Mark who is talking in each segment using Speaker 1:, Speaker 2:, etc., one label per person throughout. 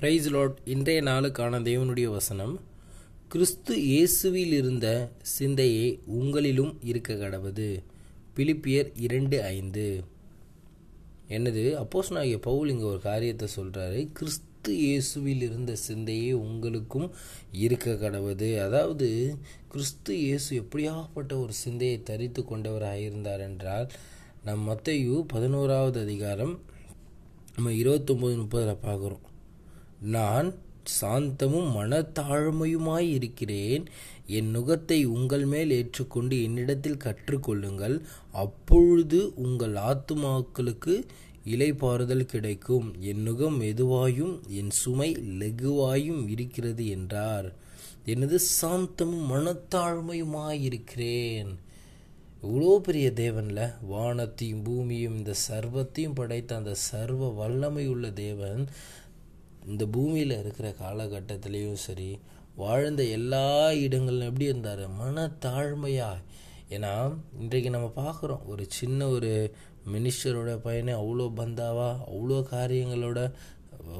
Speaker 1: Price lot இன்றைய நாளுக்கான தேவனுடைய வசனம் கிறிஸ்து இயேசுவில் இருந்த சிந்தையே உங்களிலும் இருக்க கடவுது. பிலிப்பியர் இரண்டு ஐந்து. என்னது? அப்போஸ் நாகிய பவுல் இங்கே ஒரு காரியத்தை சொல்கிறாரு கிறிஸ்து இயேசுவில் இருந்த சிந்தையே உங்களுக்கும் இருக்க கடவுது. அதாவது கிறிஸ்து இயேசு எப்படியாப்பட்ட ஒரு சிந்தையை தரித்து கொண்டவராக இருந்தார் என்றால் நம் மத்தையு பதினோராவது அதிகாரம் நம்ம இருபத்தொம்போது முப்பதில் பார்க்குறோம். நான் சாந்தமும் மனத்தாழ்மையுமாய் இருக்கிறேன். என் நுகத்தை உங்கள் மேல் ஏற்றுக்கொண்டு என்னிடத்தில் கற்றுக்கொள்ளுங்கள். அப்பொழுது உங்கள் ஆத்துமாக்களுக்கு இலைப்பாறுதல் கிடைக்கும். என் நுகம் மெதுவாயும் என் சுமை லெகுவாயும் இருக்கிறது என்றார். எனது சாந்தமும் மனத்தாழ்மையுமாய் இருக்கிறேன். இவ்வளோ பெரிய தேவன்ல வானத்தையும் பூமியும் இந்த சர்வத்தையும் படைத்த அந்த சர்வ வல்லமை உள்ள தேவன் இந்த பூமியில் இருக்கிற காலகட்டத்திலையும் சரி வாழ்ந்த எல்லா இடங்களும் எப்படி இருந்தார்? மனத்தாழ்மையா. ஏன்னா இன்றைக்கு நம்ம பார்க்குறோம் ஒரு சின்ன ஒரு மினிஸ்டரோட பையனை அவ்வளோ பந்தாவா? அவ்வளோ காரியங்களோட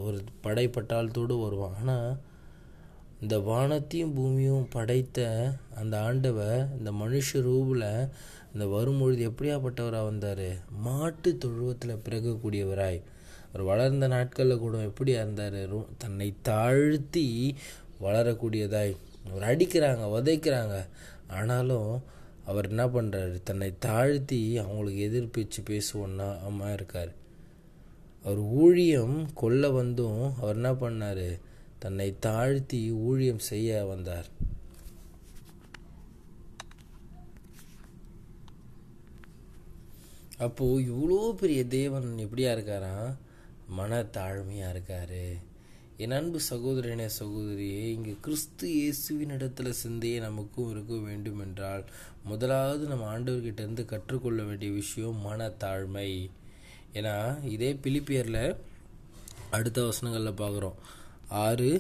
Speaker 1: ஒரு படைப்பட்டாளத்தோடு வருவான். ஆனால் இந்த வானத்தையும் பூமியும் படைத்த அந்த ஆண்டவர் இந்த மனுஷ ரூபில் இந்த வரும்பொழுது எப்படியாப்பட்டவராக வந்தார்? மாட்டு தொழுவத்தில் பிறக்கக்கூடியவராய். அவர் வளர்ந்த நாட்களில் கூட எப்படியா இருந்தார்? தன்னை தாழ்த்தி வளரக்கூடியதாய். அவர் அடிக்கிறாங்க உதைக்கிறாங்க ஆனாலும் அவர் என்ன பண்ணுறாரு தன்னை தாழ்த்தி அவங்களுக்கு எதிர்ப்பிச்சு பேசுவோன்னா அம்மா இருக்கார். அவர் ஊழியம் கொல்ல வந்தும் அவர் என்ன பண்ணார்? தன்னை தாழ்த்தி ஊழியம் செய்ய வந்தார். அப்போது இவ்வளோ பெரிய தேவன் எப்படியா இருக்காரான் மன தாழ்மையாக இருக்கார். என் அன்பு சகோதரனே சகோதரியே இங்கே கிறிஸ்து இயேசுவின் இடத்துல சிந்தையே நமக்கும் இருக்க வேண்டும் என்றால் முதலாவது நம்ம ஆண்டவர்கிட்டேருந்து கற்றுக்கொள்ள வேண்டிய விஷயம் மனத்தாழ்மை ஏன்னா இதே பிலிப்பியரில் அடுத்த வசனங்களில் பார்க்குறோம். ஆறு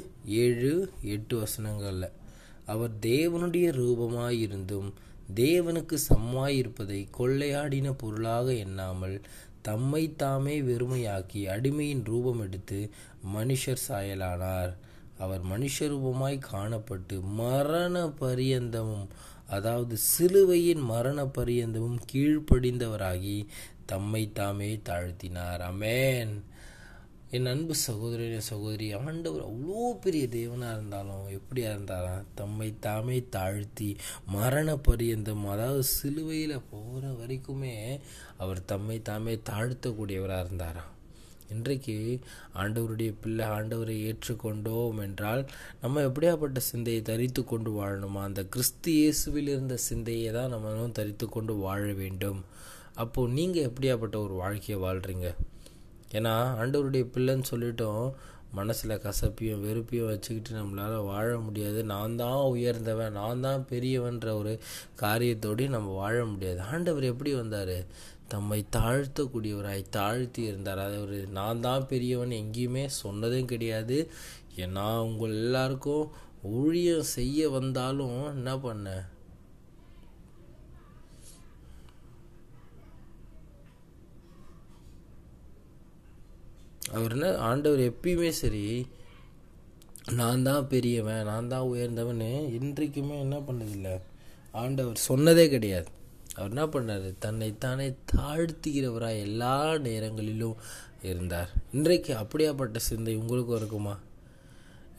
Speaker 1: ஏழு எட்டு வசனங்களில் அவர் தேவனுடைய ரூபமாய் இருந்தும் தேவனுக்கு சம்மாயிருப்பதை கொள்ளையாடின பொருளாக எண்ணாமல் தம்மை தாமே வெறுமையாக்கி அடிமையின் ரூபம் எடுத்து மனுஷர் சாயலானார். அவர் மனுஷ ரூபமாய் காணப்பட்டு மரண பரியந்தமும் அதாவது சிலுவையின் மரண பரியந்தமும் கீழ்ப்படிந்தவராகி தம்மை தாமே தாழ்த்தினார். அமேன். என் அன்பு சகோதரனே சகோதரி ஆண்டவர் அவ்வளோ பெரிய தேவனாக இருந்தாலும் எப்படியா இருந்தாலும் தம்மை தாமே தாழ்த்தி மரண பரியந்தம் அதாவது சிலுவையில் போகிற வரைக்குமே அவர் தம்மை தாமே தாழ்த்தக்கூடியவராக இருந்தாராம் இன்றைக்கு ஆண்டவருடைய பிள்ளை ஆண்டவரை ஏற்றுக்கொண்டோம் என்றால் நம்ம எப்படியாப்பட்ட சிந்தையை தரித்து கொண்டு வாழணுமா? அந்த கிறிஸ்து இயேசுவில் இருந்த சிந்தையை தான் நம்ம தரித்து கொண்டு வாழ வேண்டும். அப்போது நீங்கள் எப்படியாப்பட்ட ஒரு வாழ்க்கையை வாழ்கிறீங்க ஏன்னா ஆண்டவருடைய பிள்ளைன்னு சொல்லிட்டோம் மனசில் கசப்பியும் வெறுப்பையும் வச்சுக்கிட்டு நம்மளால் வாழ முடியாது. நான் தான் உயர்ந்தவன் நான் தான் பெரியவன்ற ஒரு காரியத்தோடய நம்ம வாழ முடியாது. ஆண்டவர் எப்படி வந்தார்? தம்மை தாழ்த்தக்கூடியவராய் தாழ்த்தி இருந்தார். அதாவது நான் தான் பெரியவன் எங்கேயுமே சொன்னதும் கிடையாது. நான் உங்கள் எல்லாருக்கும் ஊழியம் செய்ய வந்தாலும் என்ன பண்ணேன் அவர் என்ன ஆண்டவர் எப்பயுமே சரி நான் தான் பெரியவன் நான் தான் உயர்ந்தவன் இன்றைக்குமே என்ன பண்ணதில்லை. ஆண்டவர் சொன்னதே கிடையாது. அவர் என்ன பண்ணார்? தன்னைத்தானே தாழ்த்துகிறவராக எல்லா நேரங்களிலும் இருந்தார். இன்றைக்கு அப்படியாப்பட்ட சிந்தை உங்களுக்கும் இருக்குமா?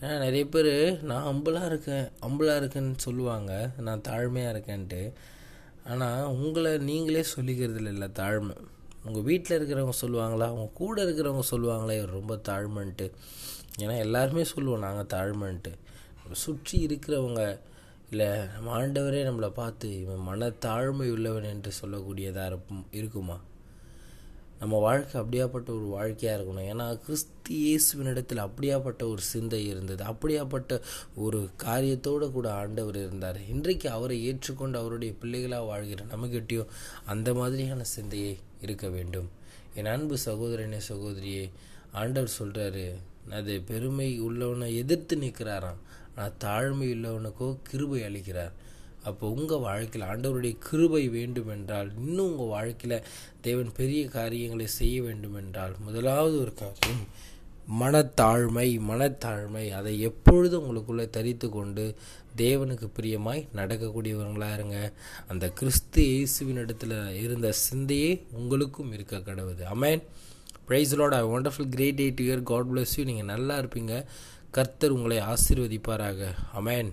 Speaker 1: ஏன்னா நிறைய பேர் நான் அம்பலாக இருக்கேன் அம்பலாக இருக்கேன்னு சொல்லுவாங்க. நான் தாழ்மையாக இருக்கேன்ட்டு. ஆனால் உங்களை நீங்களே சொல்லிக்கிறது இல்லை தாழ்மை. உங்கள் வீட்டில் இருக்கிறவங்க சொல்லுவாங்களா? அவங்க கூட இருக்கிறவங்க சொல்லுவாங்களா? இவர் ரொம்ப தாழ்மைன்ட்டு. ஏன்னா எல்லாருமே சொல்லுவோம் நாங்கள் தாழ்மைன்ட்டு. சுற்றி இருக்கிறவங்க இல்லை நம்ம ஆண்டவரே நம்மளை பார்த்து இவன் மன தாழ்மை உள்ளவன் என்று சொல்லக்கூடியதாக இருக்கும் இருக்குமா? நம்ம வாழ்க்கை அப்படியாப்பட்ட ஒரு வாழ்க்கையாக இருக்கணும். ஏன்னா கிறிஸ்து இயேசுவினிடத்தில் அப்படியாப்பட்ட ஒரு சிந்தை இருந்தது. அப்படியாப்பட்ட ஒரு காரியத்தோடு கூட ஆண்டவர் இருந்தார். இன்றைக்கு அவரை ஏற்றுக்கொண்டு அவருடைய பிள்ளைகளாக வாழ்கிற நம்மகிட்டையும் அந்த மாதிரியான சிந்தையை இருக்க வேண்டும். என் அன்பு சகோதரனே சகோதரியே ஆண்டவர் சொல்கிறாரு அது பெருமை உள்ளவனை எதிர்த்து நிற்கிறாராம். ஆனால் தாழ்மை உள்ளவனுக்கோ கிருபை அளிக்கிறார். அப்போ உங்கள் வாழ்க்கையில் ஆண்டவருடைய கிருபை வேண்டுமென்றால் இன்னும் உங்கள் வாழ்க்கையில் தேவன் பெரிய காரியங்களை செய்ய வேண்டுமென்றால் முதலாவது ஒரு காரியம் மனத்தாழ்மை மனத்தாழ்மை. அதை எப்பொழுதும் உங்களுக்குள்ளே தரித்து கொண்டு தேவனுக்கு பிரியமாய் நடக்கக்கூடியவர்களாக இருங்க. அந்த கிறிஸ்து இயேசுவின் இடத்துல இருந்த சிந்தையே உங்களுக்கும் இருக்க கடவுது. Amen praise lord I wonderful great eight year God bless you நீங்கள் நல்லா இருப்பீங்க. கர்த்தர் உங்களை ஆசீர்வதிப்பாராக. அமேன்